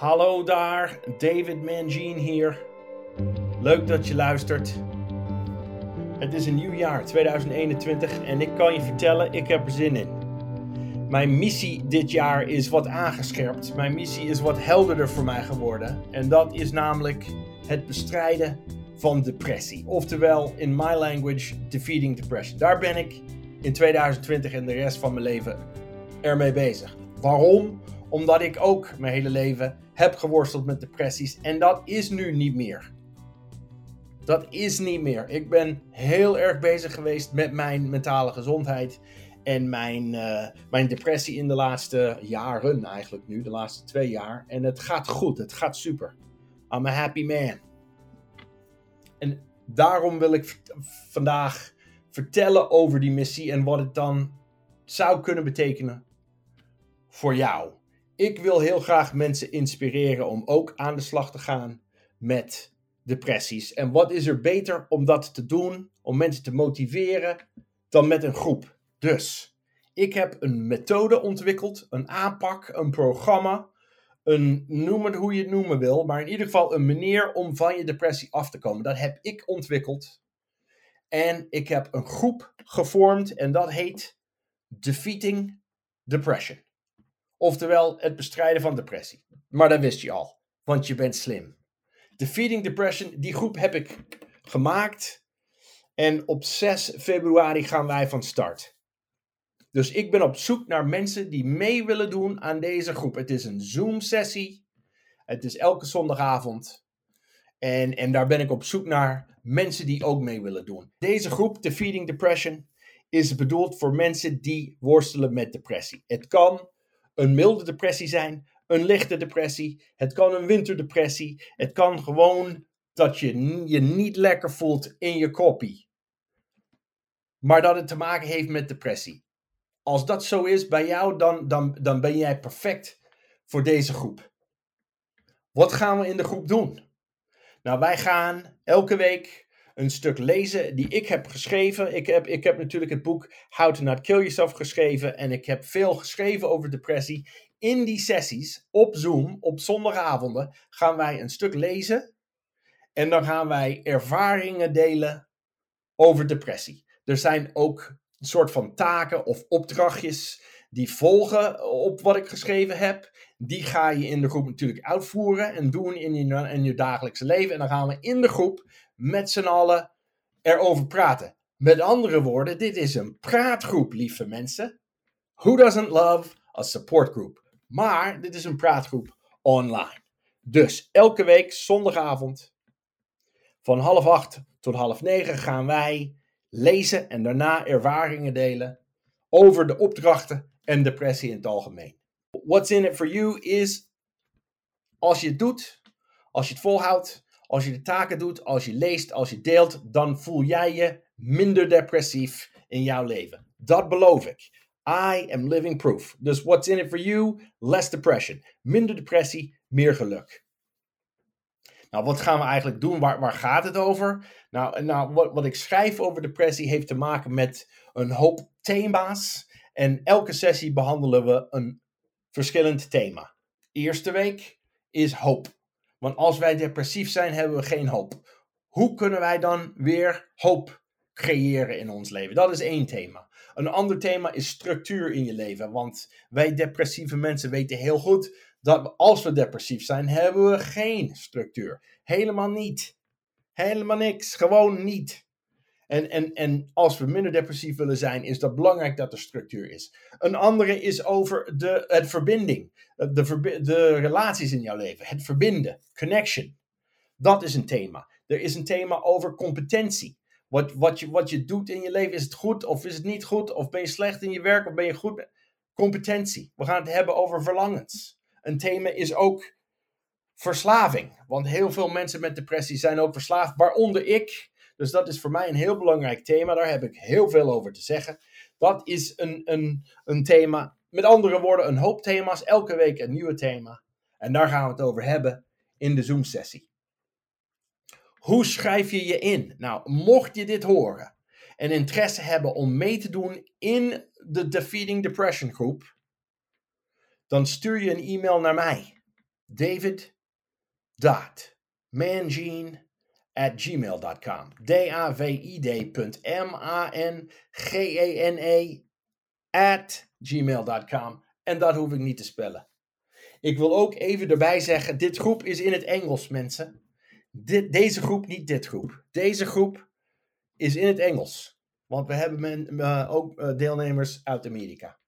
Hallo daar, David Mangine hier. Leuk dat je luistert. Het is een nieuw jaar, 2021, en ik kan je vertellen, ik heb er zin in. Mijn missie dit jaar is wat aangescherpt. Mijn missie is wat helderder voor mij geworden. En dat is namelijk het bestrijden van depressie. Oftewel, in my language, defeating depression. Daar ben ik in 2020 en de rest van mijn leven ermee bezig. Waarom? Omdat ik ook mijn hele leven heb geworsteld met depressies en dat is nu niet meer. Dat is niet meer. Ik ben heel erg bezig geweest met mijn mentale gezondheid en mijn, uh, mijn depressie in de laatste jaren, eigenlijk nu, de laatste twee jaar. En het gaat goed, het gaat super. I'm a happy man. En daarom wil ik vandaag vertellen over die missie en wat het dan zou kunnen betekenen voor jou. Ik wil heel graag mensen inspireren om ook aan de slag te gaan met depressies. En wat is er beter om dat te doen, om mensen te motiveren, dan met een groep? Dus, ik heb een methode ontwikkeld, een aanpak, een programma, een noem het hoe je het noemen wil, maar in ieder geval een manier om van je depressie af te komen. Dat heb ik ontwikkeld. En ik heb een groep gevormd en dat heet Defeating Depression. Oftewel het bestrijden van depressie. Maar dat wist je al, want je bent slim. Defeating Depression, die groep heb ik gemaakt. En op 6 februari gaan wij van start. Dus ik ben op zoek naar mensen die mee willen doen aan deze groep. Het is een Zoom-sessie. Het is elke zondagavond. En, en daar ben ik op zoek naar mensen die ook mee willen doen. Deze groep, Defeating Depression, is bedoeld voor mensen die worstelen met depressie. Het kan een milde depressie zijn, een lichte depressie. Het kan een winterdepressie. Het kan gewoon dat je je niet lekker voelt in je koppie. Maar dat het te maken heeft met depressie. Als dat zo is bij jou, dan, dan, dan ben jij perfect voor deze groep. Wat gaan we in de groep doen? Nou, wij gaan elke week een stuk lezen die ik heb geschreven. Ik heb, ik heb natuurlijk het boek How to Not Kill Yourself geschreven. En ik heb veel geschreven over depressie. In die sessies op Zoom, op zondagavonden, gaan wij een stuk lezen. En dan gaan wij ervaringen delen over depressie. Er zijn ook een soort van taken of opdrachtjes die volgen op wat ik geschreven heb. Die ga je in de groep natuurlijk uitvoeren en doen in je, in je dagelijkse leven. En dan gaan we in de groep met z'n allen erover praten. Met andere woorden, dit is een praatgroep, lieve mensen. Who doesn't love a support group? Maar dit is een praatgroep online. Dus elke week zondagavond van half acht tot half negen gaan wij lezen en daarna ervaringen delen over de opdrachten en depressie in het algemeen. What's in it for you is als je het doet, als je het volhoudt, als je de taken doet, als je leest, als je deelt, dan voel jij je minder depressief in jouw leven. Dat beloof ik. I am living proof. Dus what's in it for you? Less depression. Minder depressie, meer geluk. Nou, wat gaan we eigenlijk doen? Waar, waar gaat het over? Nou, nou wat, wat ik schrijf over depressie heeft te maken met een hoop thema's. En elke sessie behandelen we een verschillend thema. Eerste week is hoop. Want als wij depressief zijn, hebben we geen hoop. Hoe kunnen wij dan weer hoop creëren in ons leven? Dat is één thema. Een ander thema is structuur in je leven. Want wij depressieve mensen weten heel goed dat als we depressief zijn, hebben we geen structuur. Helemaal niet. Helemaal niks. Gewoon niet. En, en, en als we minder depressief willen zijn, is dat belangrijk dat er structuur is. Een andere is over de, het verbinding. De, de relaties in jouw leven. Het verbinden. Connection. Dat is een thema. Er is een thema over competentie. Wat, wat, je, wat je doet in je leven, is het goed of is het niet goed? Of ben je slecht in je werk of ben je goed? Competentie. We gaan het hebben over verlangens. Een thema is ook verslaving. Want heel veel mensen met depressie zijn ook verslaafd, waaronder ik. Dus dat is voor mij een heel belangrijk thema. Daar heb ik heel veel over te zeggen. Dat is een, een, een thema. Met andere woorden, een hoop thema's. Elke week een nieuwe thema. En daar gaan we het over hebben in de Zoom-sessie. Hoe schrijf je je in? Nou, mocht je dit horen en interesse hebben om mee te doen in de Defeating Depression groep, dan stuur je een e-mail naar mij. david.mangene at gmail.com. D-A-V-I-D M-A-N-G-E-N-E at gmail.com. En dat hoef ik niet te spellen. Ik wil ook even erbij zeggen, dit groep is in het Engels, mensen. Deze groep, niet dit groep. Deze groep is in het Engels. Want we hebben uh, ook uh, deelnemers uit Amerika.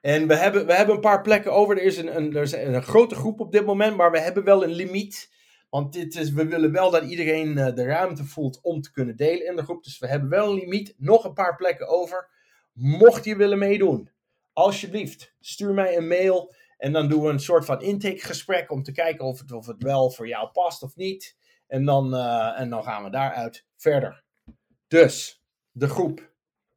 En we hebben, we hebben een paar plekken over. Er is een, een, er is een grote groep op dit moment, maar we hebben wel een limiet. Want dit is, we willen wel dat iedereen uh, de ruimte voelt om te kunnen delen in de groep. Dus we hebben wel een limiet. Nog een paar plekken over. Mocht je willen meedoen, alsjeblieft, stuur mij een mail. En dan doen we een soort van intakegesprek om te kijken of het, of het wel voor jou past of niet. En dan, uh, en dan gaan we daaruit verder. Dus, de groep.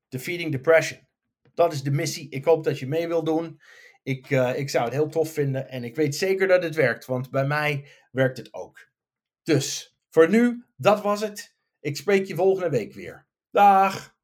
Defeating Depression. Dat is de missie. Ik hoop dat je mee wil doen. Ik, uh, ik zou het heel tof vinden. En ik weet zeker dat het werkt. Want bij mij werkt het ook. Dus, voor nu, dat was het. Ik spreek je volgende week weer. Dag!